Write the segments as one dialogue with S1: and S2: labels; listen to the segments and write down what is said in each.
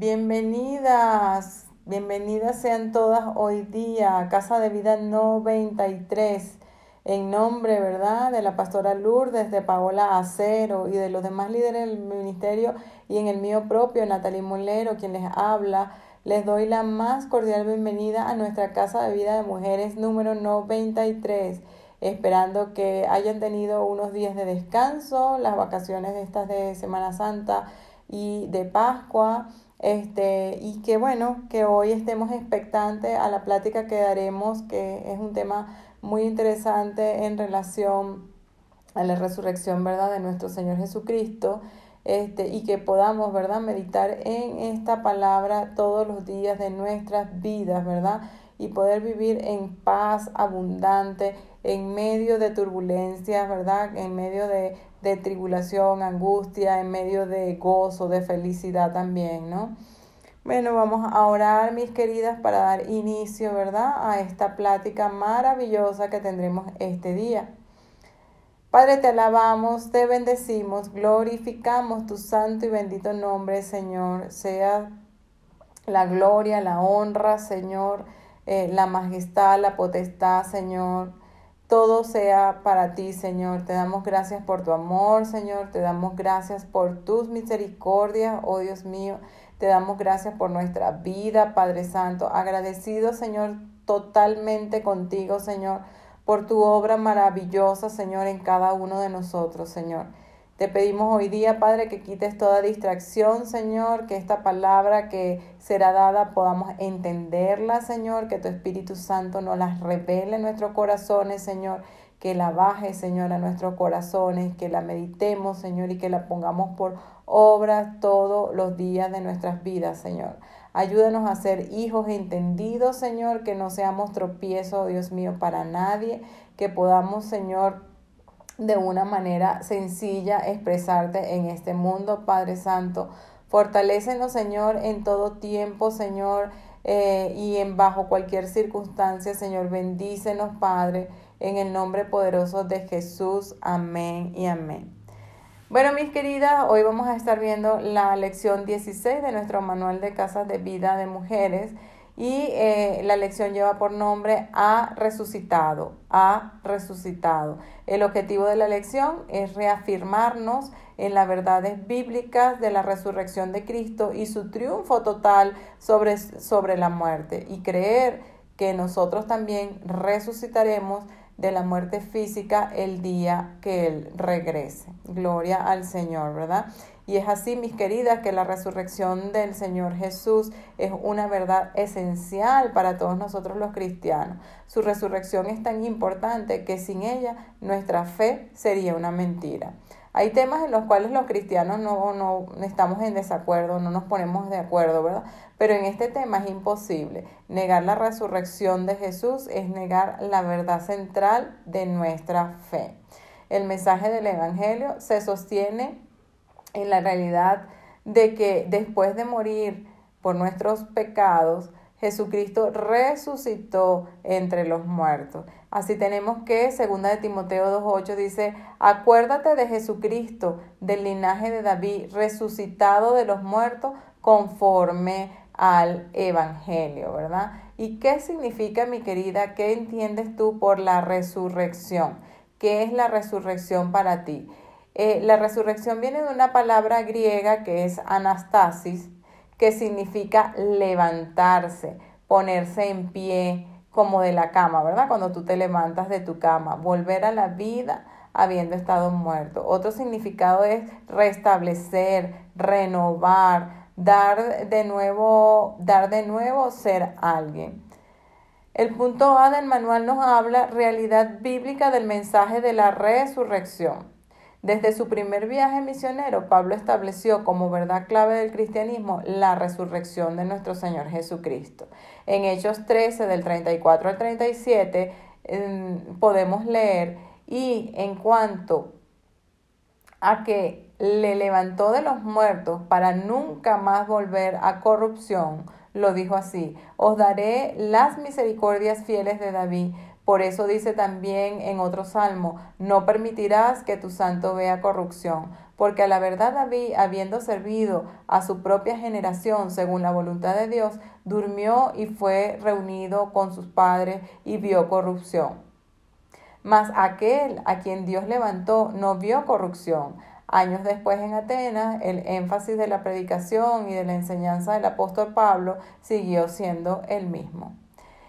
S1: Bienvenidas, bienvenidas sean todas hoy día a Casa de Vida 93. En nombre, ¿verdad?, de la pastora Lourdes, de Paola Acero y de los demás líderes del ministerio y en el mío propio, Natalie Molero, quien les habla, les doy la más cordial bienvenida a nuestra Casa de Vida de Mujeres número 93 esperando que hayan tenido unos días de descanso, las vacaciones estas de Semana Santa y de Pascua, este, y que bueno, que hoy estemos expectantes a la plática que daremos, que es un tema muy interesante en relación a la resurrección, ¿verdad?, de nuestro Señor Jesucristo. Este, y que podamos, ¿verdad?, meditar en esta palabra todos los días de nuestras vidas, ¿verdad? Y poder vivir en paz abundante en medio de turbulencias, ¿verdad? En medio de, de tribulación, angustia, en medio de gozo, de felicidad también, ¿no? Bueno, vamos a orar, mis queridas, para dar inicio, ¿verdad? A esta plática maravillosa que tendremos este día. Padre, te alabamos, te bendecimos, glorificamos tu santo y bendito nombre, Señor. Sea la gloria, la honra, Señor, eh, la majestad, la potestad, Señor, todo sea para ti, Señor. Te damos gracias por tu amor, Señor. Te damos gracias por tus misericordias, oh Dios mío. Te damos gracias por nuestra vida, Padre Santo. Agradecido, Señor, totalmente contigo, Señor, por tu obra maravillosa, Señor, en cada uno de nosotros, Señor. Te pedimos hoy día, Padre, que quites toda distracción, Señor, que esta palabra que será dada podamos entenderla, Señor, que tu Espíritu Santo nos las revele en nuestros corazones, Señor, que la baje, Señor, a nuestros corazones, que la meditemos, Señor, y que la pongamos por obra todos los días de nuestras vidas, Señor. Ayúdanos a ser hijos entendidos, Señor, que no seamos tropiezos, Dios mío, para nadie, que podamos, Señor, de una manera sencilla expresarte en este mundo, Padre Santo. Fortalécenos, Señor, en todo tiempo, Señor, eh, y en bajo cualquier circunstancia, Señor. Bendícenos, Padre, en el nombre poderoso de Jesús. Amén y amén. Bueno, mis queridas, hoy vamos a estar viendo la lección 16 de nuestro manual de casas de vida de mujeres y eh, la lección lleva por nombre Ha resucitado, ha resucitado. El objetivo de la lección es reafirmarnos en las verdades bíblicas de la resurrección de Cristo y su triunfo total sobre, sobre la muerte y creer que nosotros también resucitaremos de la muerte física el día que Él regrese. Gloria al Señor, ¿verdad? Y es así, mis queridas, que la resurrección del Señor Jesús es una verdad esencial para todos nosotros los cristianos. Su resurrección es tan importante que sin ella nuestra fe sería una mentira. Hay temas en los cuales los cristianos no, no, estamos en desacuerdo, no nos ponemos de acuerdo, ¿verdad? Pero en este tema es imposible. Negar la resurrección de Jesús es negar la verdad central de nuestra fe. El mensaje del Evangelio se sostiene en la realidad de que después de morir por nuestros pecados, Jesucristo resucitó entre los muertos. Así tenemos que, segunda de Timoteo 2.8 dice, acuérdate de Jesucristo, del linaje de David, resucitado de los muertos conforme al Evangelio, ¿verdad? ¿Y qué significa, mi querida? ¿Qué entiendes tú por la resurrección? ¿Qué es la resurrección para ti? Eh, la resurrección viene de una palabra griega que es anastasis, que significa levantarse, ponerse en pie como de la cama, ¿verdad? Cuando tú te levantas de tu cama, volver a la vida habiendo estado muerto. Otro significado es restablecer, renovar, dar de nuevo, dar de nuevo ser alguien. El punto A del manual nos habla realidad bíblica del mensaje de la resurrección. Desde su primer viaje misionero, Pablo estableció como verdad clave del cristianismo la resurrección de nuestro Señor Jesucristo. En Hechos 13, del 34 al 37, podemos leer, y en cuanto a que le levantó de los muertos para nunca más volver a corrupción, lo dijo así, os daré las misericordias fieles de David Por eso dice también en otro salmo, no permitirás que tu santo vea corrupción, porque a la verdad David, habiendo servido a su propia generación según la voluntad de Dios, durmió y fue reunido con sus padres y vio corrupción. Mas aquel a quien Dios levantó no vio corrupción. Años después en Atenas, el énfasis de la predicación y de la enseñanza del apóstol Pablo siguió siendo el mismo.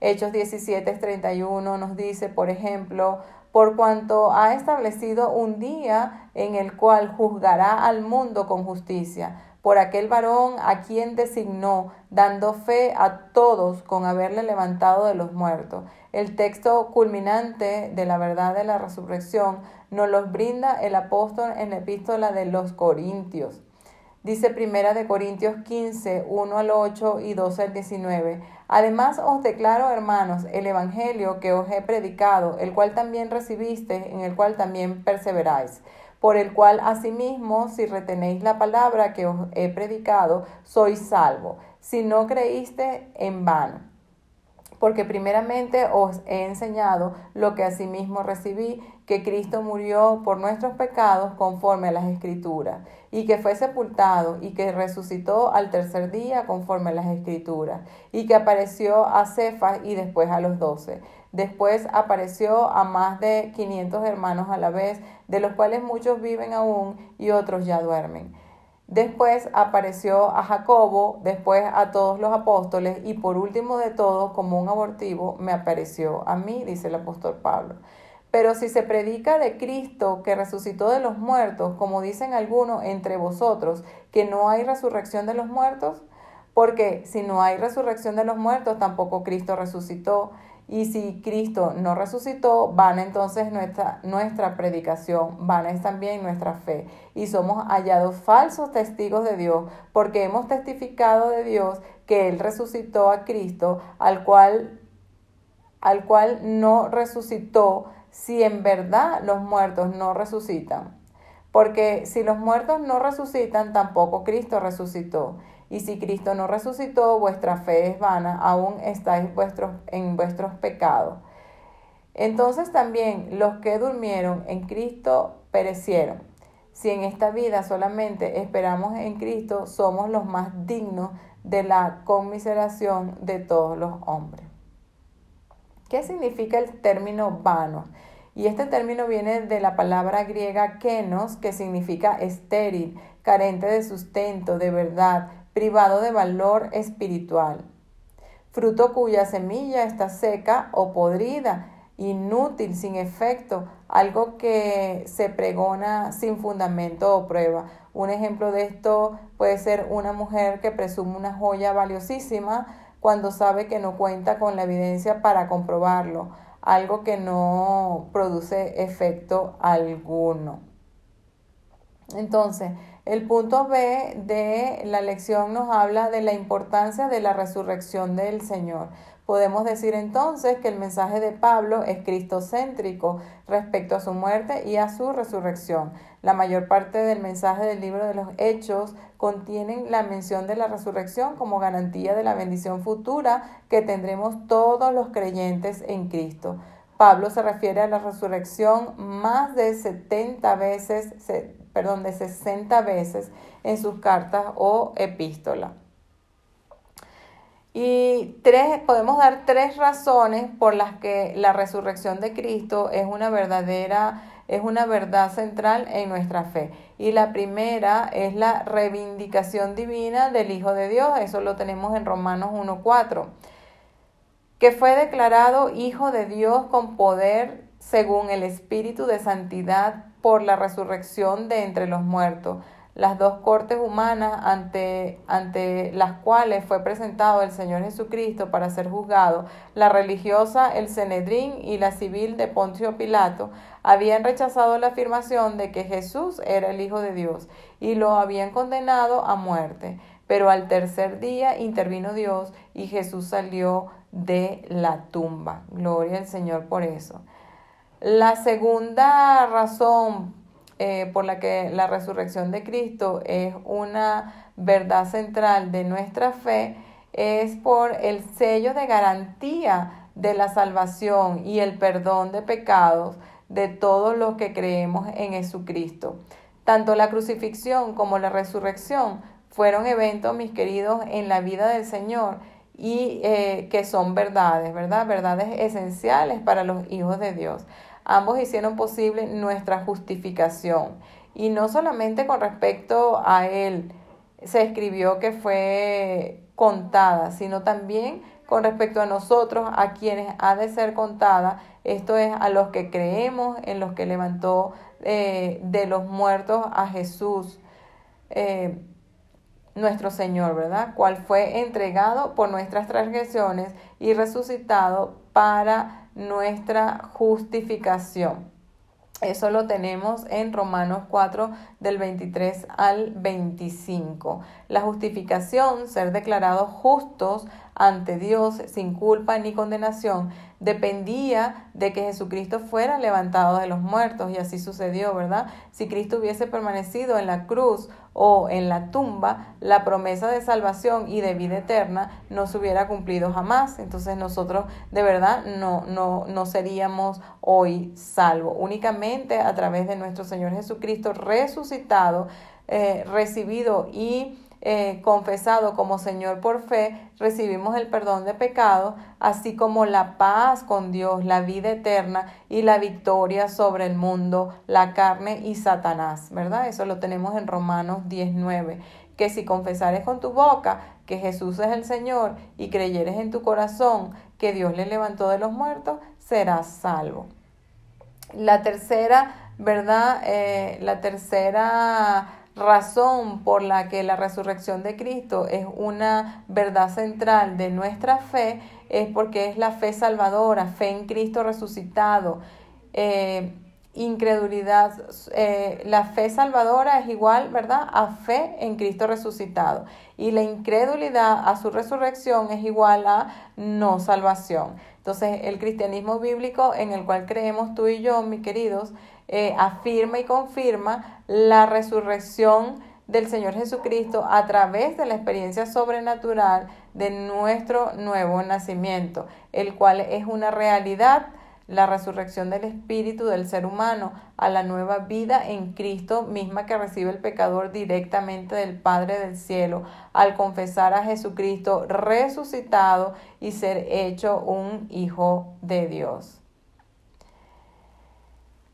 S1: Hechos 17:31 nos dice, por ejemplo, por cuanto ha establecido un día en el cual juzgará al mundo con justicia, por aquel varón a quien designó, dando fe a todos con haberle levantado de los muertos. El texto culminante de la verdad de la resurrección nos los brinda el apóstol en la epístola de los Corintios. Dice Primera de Corintios 15, 1 al 8 y 12 al 19. Además os declaro, hermanos, el Evangelio que os he predicado, el cual también recibiste, en el cual también perseveráis, por el cual asimismo, si retenéis la palabra que os he predicado, sois salvo, si no creíste en vano porque primeramente os he enseñado lo que asimismo recibí, que Cristo murió por nuestros pecados conforme a las Escrituras, y que fue sepultado y que resucitó al tercer día conforme a las Escrituras, y que apareció a Cefas y después a los doce. Después apareció a más de quinientos hermanos a la vez, de los cuales muchos viven aún y otros ya duermen. Después apareció a Jacobo, después a todos los apóstoles y por último de todos, como un abortivo, me apareció a mí, dice el apóstol Pablo. Pero si se predica de Cristo que resucitó de los muertos, como dicen algunos entre vosotros, que no hay resurrección de los muertos, porque si no hay resurrección de los muertos, tampoco Cristo resucitó. Y si Cristo no resucitó, van entonces nuestra, nuestra predicación, van es también nuestra fe. Y somos hallados falsos testigos de Dios, porque hemos testificado de Dios que Él resucitó a Cristo, al cual, al cual no resucitó, si en verdad los muertos no resucitan. Porque si los muertos no resucitan, tampoco Cristo resucitó. Y si Cristo no resucitó, vuestra fe es vana, aún estáis vuestros, en vuestros pecados. Entonces también los que durmieron en Cristo perecieron. Si en esta vida solamente esperamos en Cristo, somos los más dignos de la conmiseración de todos los hombres. ¿Qué significa el término vano? Y este término viene de la palabra griega kenos, que significa estéril, carente de sustento, de verdad, privado de valor espiritual, fruto cuya semilla está seca o podrida, inútil, sin efecto, algo que se pregona sin fundamento o prueba. Un ejemplo de esto puede ser una mujer que presume una joya valiosísima cuando sabe que no cuenta con la evidencia para comprobarlo, algo que no produce efecto alguno. Entonces, el punto B de la lección nos habla de la importancia de la resurrección del Señor. Podemos decir entonces que el mensaje de Pablo es cristocéntrico respecto a su muerte y a su resurrección. La mayor parte del mensaje del libro de los Hechos contienen la mención de la resurrección como garantía de la bendición futura que tendremos todos los creyentes en Cristo. Pablo se refiere a la resurrección más de 70 veces, perdón, de 60 veces en sus cartas o epístolas. Y tres, podemos dar tres razones por las que la resurrección de Cristo es una verdadera, es una verdad central en nuestra fe. Y la primera es la reivindicación divina del Hijo de Dios. Eso lo tenemos en Romanos 1.4 que fue declarado Hijo de Dios con poder según el Espíritu de Santidad por la resurrección de entre los muertos. Las dos cortes humanas ante, ante las cuales fue presentado el Señor Jesucristo para ser juzgado, la religiosa, el Cenedrín y la civil de Poncio Pilato, habían rechazado la afirmación de que Jesús era el Hijo de Dios y lo habían condenado a muerte. Pero al tercer día intervino Dios y Jesús salió de la tumba. Gloria al Señor por eso. La segunda razón eh, por la que la resurrección de Cristo es una verdad central de nuestra fe es por el sello de garantía de la salvación y el perdón de pecados de todos los que creemos en Jesucristo. Tanto la crucifixión como la resurrección fueron eventos, mis queridos, en la vida del Señor y eh, que son verdades, ¿verdad? Verdades esenciales para los hijos de Dios. Ambos hicieron posible nuestra justificación. Y no solamente con respecto a Él se escribió que fue contada, sino también con respecto a nosotros, a quienes ha de ser contada. Esto es a los que creemos en los que levantó eh, de los muertos a Jesús. Eh, nuestro Señor, ¿verdad? Cual fue entregado por nuestras transgresiones y resucitado para nuestra justificación. Eso lo tenemos en Romanos 4 del 23 al 25. La justificación, ser declarados justos ante Dios sin culpa ni condenación, dependía de que Jesucristo fuera levantado de los muertos y así sucedió, ¿verdad? Si Cristo hubiese permanecido en la cruz o en la tumba, la promesa de salvación y de vida eterna no se hubiera cumplido jamás. Entonces nosotros de verdad no, no, no seríamos hoy salvos. Únicamente a través de nuestro Señor Jesucristo resucitado, eh, recibido y eh, confesado como Señor por fe, recibimos el perdón de pecados, así como la paz con Dios, la vida eterna y la victoria sobre el mundo, la carne y Satanás, ¿verdad? Eso lo tenemos en Romanos 19, que si confesares con tu boca que Jesús es el Señor y creyeres en tu corazón que Dios le levantó de los muertos, serás salvo. La tercera, ¿verdad? Eh, la tercera razón por la que la resurrección de Cristo es una verdad central de nuestra fe es porque es la fe salvadora, fe en Cristo resucitado. Eh, incredulidad, eh, la fe salvadora es igual, ¿verdad?, a fe en Cristo resucitado. Y la incredulidad a su resurrección es igual a no salvación. Entonces, el cristianismo bíblico en el cual creemos tú y yo, mis queridos, eh, afirma y confirma la resurrección del Señor Jesucristo a través de la experiencia sobrenatural de nuestro nuevo nacimiento, el cual es una realidad, la resurrección del espíritu del ser humano a la nueva vida en Cristo misma que recibe el pecador directamente del Padre del cielo al confesar a Jesucristo resucitado y ser hecho un hijo de Dios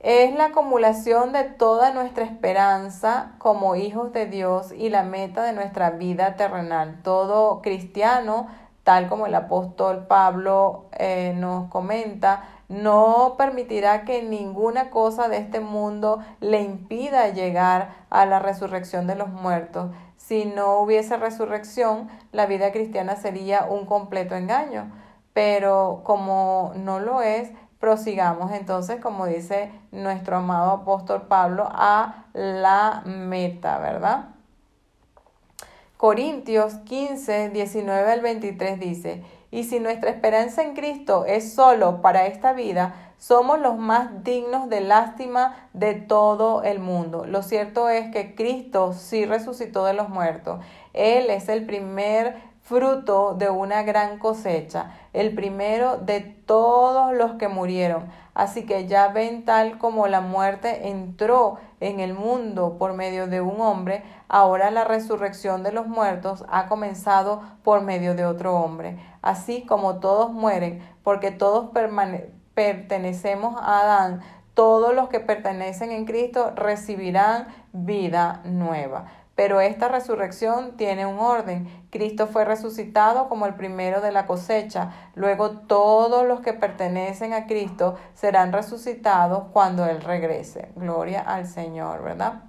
S1: es la acumulación de toda nuestra esperanza como hijos de Dios y la meta de nuestra vida terrenal. Todo cristiano, tal como el apóstol Pablo eh, nos comenta, no permitirá que ninguna cosa de este mundo le impida llegar a la resurrección de los muertos. Si no hubiese resurrección, la vida cristiana sería un completo engaño. Pero como no lo es, prosigamos entonces, como dice nuestro amado apóstol Pablo, a la meta, ¿verdad? Corintios 15, 19 al 23 dice, y si nuestra esperanza en Cristo es solo para esta vida, somos los más dignos de lástima de todo el mundo. Lo cierto es que Cristo sí resucitó de los muertos. Él es el primer fruto de una gran cosecha, el primero de todos los que murieron. Así que ya ven tal como la muerte entró en el mundo por medio de un hombre, ahora la resurrección de los muertos ha comenzado por medio de otro hombre. Así como todos mueren, porque todos pertenecemos a Adán, todos los que pertenecen en Cristo recibirán vida nueva. Pero esta resurrección tiene un orden. Cristo fue resucitado como el primero de la cosecha. Luego todos los que pertenecen a Cristo serán resucitados cuando Él regrese. Gloria al Señor, ¿verdad?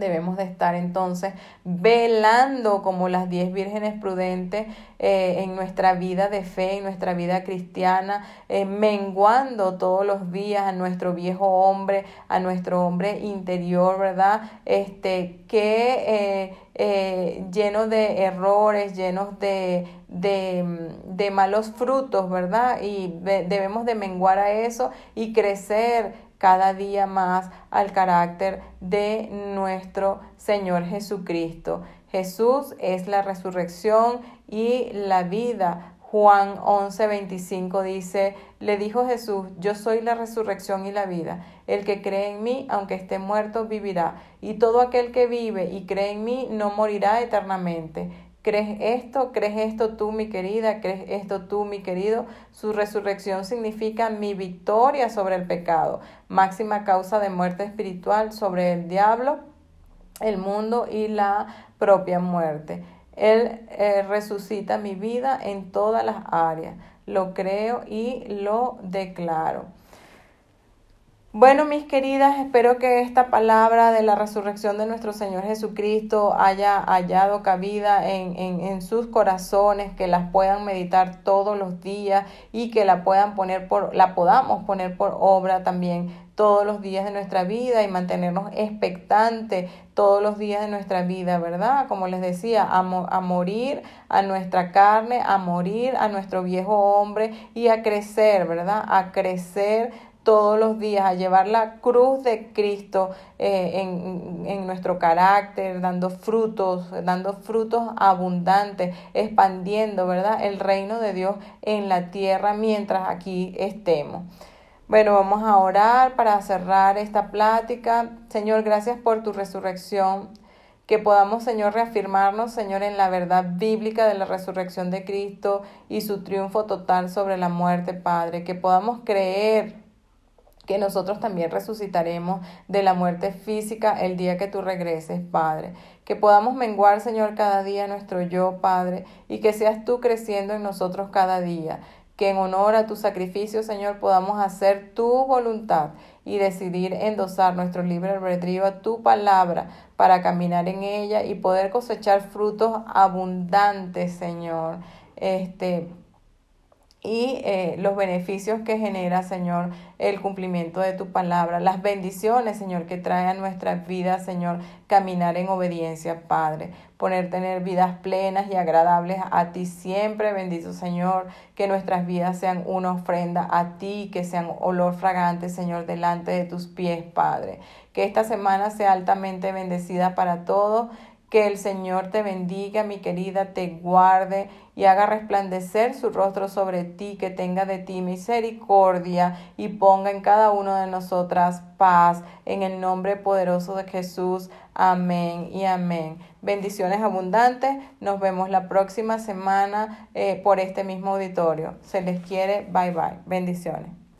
S1: Debemos de estar entonces velando como las diez vírgenes prudentes eh, en nuestra vida de fe, en nuestra vida cristiana, eh, menguando todos los días a nuestro viejo hombre, a nuestro hombre interior, ¿verdad? Este, que eh, lleno de errores, llenos de, de, de malos frutos, ¿verdad? Y debemos de menguar a eso y crecer cada día más al carácter de nuestro Señor Jesucristo. Jesús es la resurrección y la vida. Juan 11:25 dice, le dijo Jesús, yo soy la resurrección y la vida. El que cree en mí, aunque esté muerto, vivirá. Y todo aquel que vive y cree en mí, no morirá eternamente. ¿Crees esto? ¿Crees esto tú, mi querida? ¿Crees esto tú, mi querido? Su resurrección significa mi victoria sobre el pecado, máxima causa de muerte espiritual sobre el diablo, el mundo y la propia muerte. Él eh, resucita mi vida en todas las áreas. Lo creo y lo declaro. Bueno, mis queridas, espero que esta palabra de la resurrección de nuestro Señor Jesucristo haya hallado cabida en, en, en, sus corazones, que las puedan meditar todos los días y que la puedan poner por, la podamos poner por obra también todos los días de nuestra vida y mantenernos expectantes todos los días de nuestra vida, ¿verdad? Como les decía, a, a, morir a nuestra carne, a morir a nuestro viejo hombre y a crecer, ¿verdad? A crecer todos los días, a llevar la cruz de Cristo eh, en, en, nuestro carácter, dando frutos, dando frutos abundantes, expandiendo, ¿verdad? El reino de Dios en la tierra mientras aquí estemos. Bueno, vamos a orar para cerrar esta plática. Señor, gracias por tu resurrección. Que podamos, Señor, reafirmarnos, Señor, en la verdad bíblica de la resurrección de Cristo y su triunfo total sobre la muerte, Padre. Que podamos creer que nosotros también resucitaremos de la muerte física el día que tú regreses, Padre. Que podamos menguar, Señor, cada día nuestro yo, Padre, y que seas tú creciendo en nosotros cada día. Que en honor a tu sacrificio, Señor, podamos hacer tu voluntad y decidir endosar nuestro libre albedrío a tu palabra para caminar en ella y poder cosechar frutos abundantes, Señor. Este, y eh, los beneficios que genera, Señor, el cumplimiento de tu palabra, las bendiciones, Señor, que trae a nuestra vida, Señor, caminar en obediencia, Padre, poner tener vidas plenas y agradables a ti siempre, bendito Señor, que nuestras vidas sean una ofrenda a ti, que sean olor fragante, Señor, delante de tus pies, Padre. Que esta semana sea altamente bendecida para todos que el Señor te bendiga, mi querida, te guarde y haga resplandecer su rostro sobre ti, que tenga de ti misericordia y ponga en cada uno de nosotras paz. En el nombre poderoso de Jesús. Amén y amén. Bendiciones abundantes. Nos vemos la próxima semana eh, por este mismo auditorio. Se les quiere. Bye bye. Bendiciones.